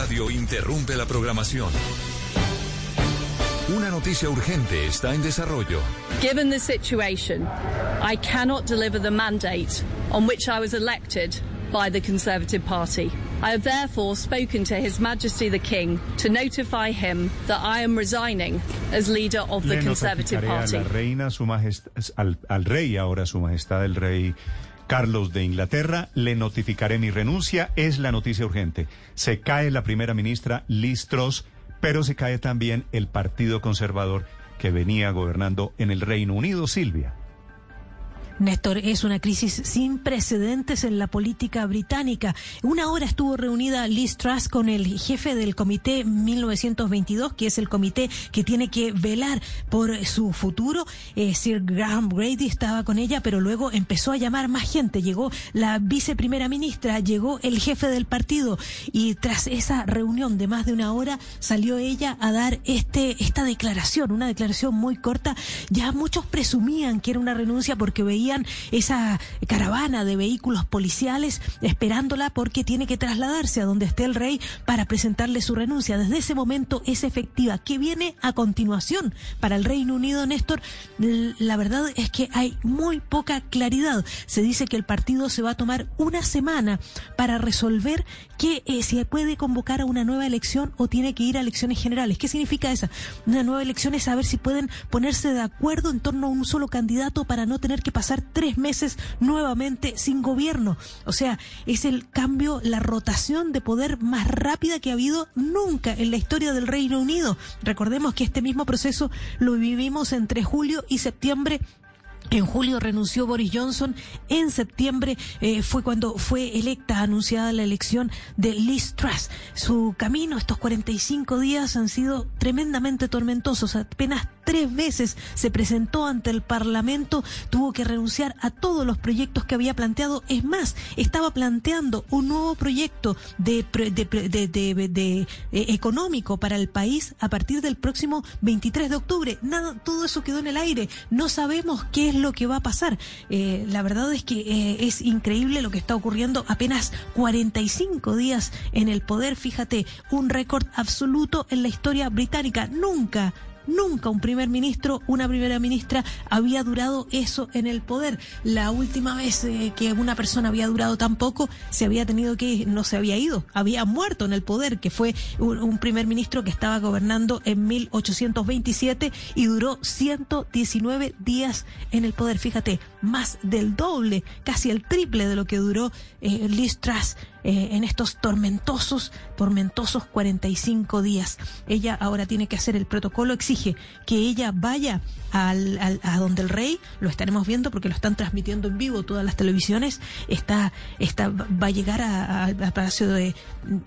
Radio interrumpe la programación. Una noticia urgente está en desarrollo. Given the situation, I cannot deliver the mandate on which I was elected by the Conservative Party. I have therefore spoken to His Majesty the King to notify him that I am resigning as leader of the Le Conservative Party. A la reina, su majestad, al, al rey ahora, su majestad el rey Carlos de Inglaterra, le notificaré mi renuncia. Es la noticia urgente. Se cae la primera ministra Liz Truss, pero se cae también el Partido Conservador que venía gobernando en el Reino Unido, Silvia. Néstor, es una crisis sin precedentes en la política británica. Una hora estuvo reunida Liz Truss con el jefe del comité 1922, que es el comité que tiene que velar por su futuro. Eh, Sir Graham Grady estaba con ella, pero luego empezó a llamar más gente. Llegó la viceprimera ministra, llegó el jefe del partido y tras esa reunión de más de una hora salió ella a dar este esta declaración, una declaración muy corta. Ya muchos presumían que era una renuncia porque veían esa caravana de vehículos policiales esperándola porque tiene que trasladarse a donde esté el rey para presentarle su renuncia. Desde ese momento es efectiva. ¿Qué viene a continuación para el Reino Unido, Néstor? La verdad es que hay muy poca claridad. Se dice que el partido se va a tomar una semana para resolver que eh, se puede convocar a una nueva elección o tiene que ir a elecciones generales. ¿Qué significa esa? Una nueva elección es saber si pueden ponerse de acuerdo en torno a un solo candidato para no tener que pasar tres meses nuevamente sin gobierno. O sea, es el cambio, la rotación de poder más rápida que ha habido nunca en la historia del Reino Unido. Recordemos que este mismo proceso lo vivimos entre julio y septiembre en julio renunció Boris Johnson. En septiembre eh, fue cuando fue electa, anunciada la elección de Liz Truss. Su camino, estos 45 días, han sido tremendamente tormentosos. Apenas tres veces se presentó ante el Parlamento, tuvo que renunciar a todos los proyectos que había planteado. Es más, estaba planteando un nuevo proyecto de, de- de- de- eh, económico para el país a partir del próximo 23 de octubre. Nada, todo eso quedó en el aire. No sabemos qué es lo que va a pasar. Eh, la verdad es que eh, es increíble lo que está ocurriendo. Apenas 45 días en el poder. Fíjate, un récord absoluto en la historia británica. Nunca Nunca un primer ministro, una primera ministra había durado eso en el poder. La última vez eh, que una persona había durado tan poco, se había tenido que, no se había ido, había muerto en el poder, que fue un, un primer ministro que estaba gobernando en 1827 y duró 119 días en el poder. Fíjate, más del doble, casi el triple de lo que duró eh, Liz Truss eh, en estos tormentosos, tormentosos 45 días. Ella ahora tiene que hacer el protocolo, exige que ella vaya al, al- a donde el rey, lo estaremos viendo porque lo están transmitiendo en vivo todas las televisiones, está, está, va a llegar al Palacio de,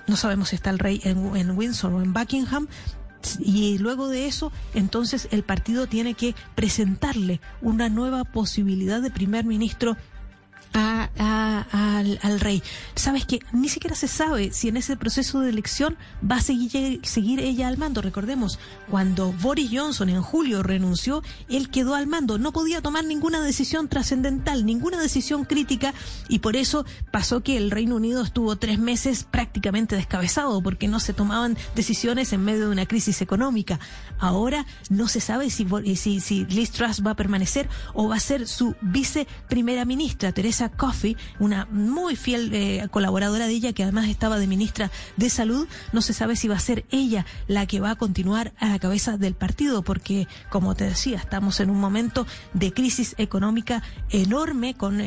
no sabemos si está el rey en Windsor o en Buckingham, y luego de eso, entonces el partido tiene que presentarle una nueva posibilidad de primer ministro a- al, rey. Sabes que ni siquiera se sabe si en ese proceso de elección va a seguir, seguir ella al mando. Recordemos, cuando Boris Johnson en julio renunció, él quedó al mando. No podía tomar ninguna decisión trascendental, ninguna decisión crítica y por eso pasó que el Reino Unido estuvo tres meses prácticamente descabezado porque no se tomaban decisiones en medio de una crisis económica. Ahora no se sabe si, si, si Liz Truss va a permanecer o va a ser su vice primera ministra, Teresa Coffey, una muy fiel eh, colaboradora de ella que además estaba de ministra de Salud. No se sabe si va a ser ella la que va a continuar a la cabeza del partido porque, como te decía, estamos en un momento de crisis económica enorme con,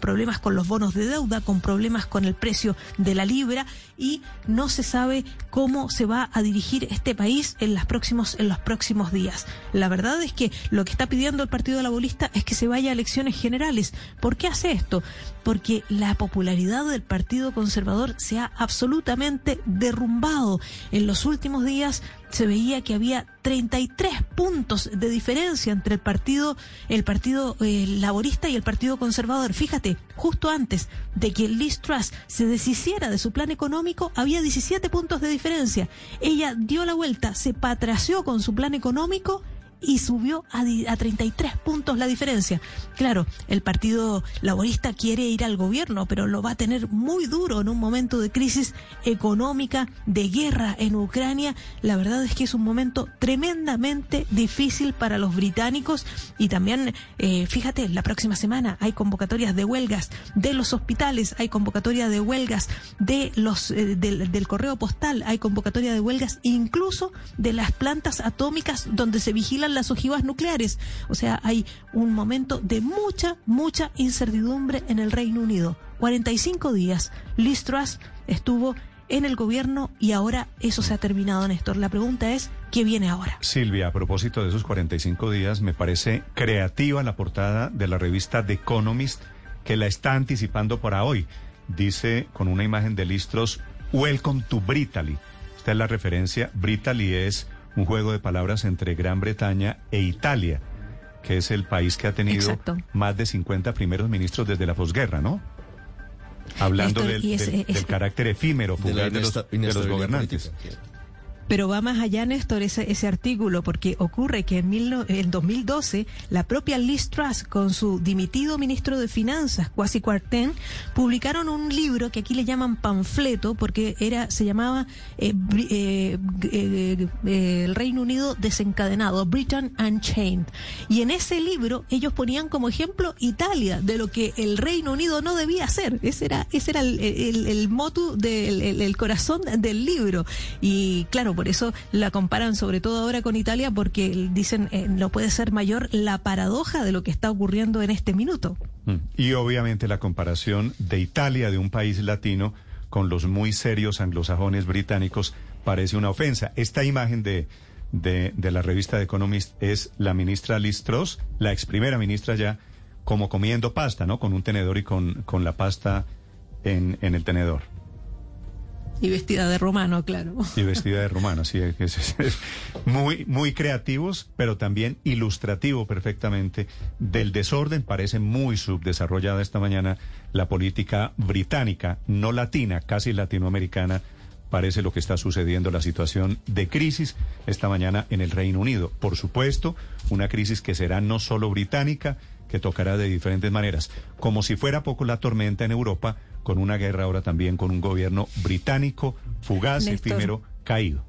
problemas con los bonos de deuda, con problemas con el precio de la libra y no se sabe cómo se va a dirigir este país en, en los próximos días. La verdad es que lo que está pidiendo el Partido Laborista es que se vaya a elecciones generales. ¿Por qué hace esto? Porque la popularidad del Partido Conservador se ha absolutamente derrumbado. En los últimos días se veía que había 33 puntos de diferencia entre el partido, el partido eh, laborista y el partido conservador. Fíjate, justo antes de que Liz Truss se deshiciera de su plan económico, había 17 puntos de diferencia. Ella dio la vuelta, se patració con su plan económico y subió a, a 33 puntos la diferencia. Claro, el Partido Laborista quiere ir al gobierno, pero lo va a tener muy duro en un momento de crisis económica, de guerra en Ucrania. La verdad es que es un momento tremendamente difícil para los británicos y también, eh, fíjate, la próxima semana hay convocatorias de huelgas de los hospitales, hay convocatoria de huelgas de los eh, del, del correo postal, hay convocatoria de huelgas incluso de las plantas atómicas donde se vigilan las ojivas nucleares. O sea, hay un momento de mucha, mucha incertidumbre en el Reino Unido. 45 días. Liz estuvo en el gobierno y ahora eso se ha terminado, Néstor. La pregunta es, ¿qué viene ahora? Silvia, a propósito de esos 45 días, me parece creativa la portada de la revista The Economist que la está anticipando para hoy. Dice con una imagen de Listros, Welcome to Brittany. Esta es la referencia. Brittany es un juego de palabras entre Gran Bretaña e Italia, que es el país que ha tenido Exacto. más de 50 primeros ministros desde la posguerra, ¿no? Hablando Esto- del, y es- del- es- del carácter efímero, de la fugaz de los, de los gobernantes. política. Pero va más allá, Néstor, ese, ese artículo, porque ocurre que en, mil en 2012 la propia Liz Truss, con su dimitido ministro de Finanzas, Kwasi Kwarteng, publicaron un libro que aquí le llaman panfleto, porque era se llamaba eh, eh, eh, El Reino Unido desencadenado, Britain Unchained. Y en ese libro ellos ponían como ejemplo Italia, de lo que el Reino Unido no debía hacer. Ese era, ese era el, el, motu del el- el corazón del libro. Y claro, por eso la comparan sobre todo ahora con Italia, porque dicen eh, no puede ser mayor la paradoja de lo que está ocurriendo en este minuto. Mm. Y obviamente la comparación de Italia, de un país latino, con los muy serios anglosajones británicos, parece una ofensa. Esta imagen de, de, de la revista The Economist es la ministra Liz Truss, la ex primera ministra ya, como comiendo pasta, ¿no? Con un tenedor y con, con la pasta en, en el tenedor. Y vestida de romano, claro. Y vestida de romano, así es, es- es muy, muy creativos, pero también ilustrativo perfectamente del desorden. Parece muy subdesarrollada esta mañana la política británica, no latina, casi latinoamericana. Parece lo que está sucediendo, la situación de crisis esta mañana en el Reino Unido. Por supuesto, una crisis que será no solo británica, que tocará de diferentes maneras. Como si fuera poco la tormenta en Europa, con una guerra ahora también con un gobierno británico fugaz, Néstor. efímero, caído.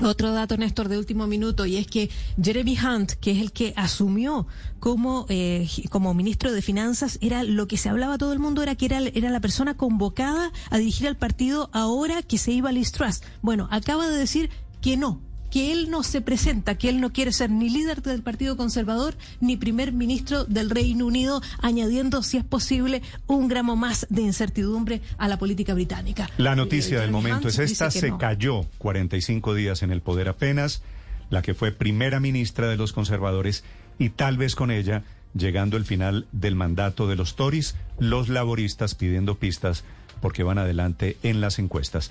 Otro dato, Néstor, de último minuto, y es que Jeremy Hunt, que es el que asumió como, eh, como ministro de Finanzas, era lo que se hablaba todo el mundo, era que era, era la persona convocada a dirigir al partido ahora que se iba a Liz Truss. Bueno, acaba de decir que no, que él no se presenta, que él no quiere ser ni líder del Partido Conservador ni primer ministro del Reino Unido, añadiendo, si es posible, un gramo más de incertidumbre a la política británica. La noticia del momento es esta, se no. cayó 45 días en el poder apenas, la que fue primera ministra de los conservadores y tal vez con ella, llegando el final del mandato de los Tories, los laboristas pidiendo pistas porque van adelante en las encuestas.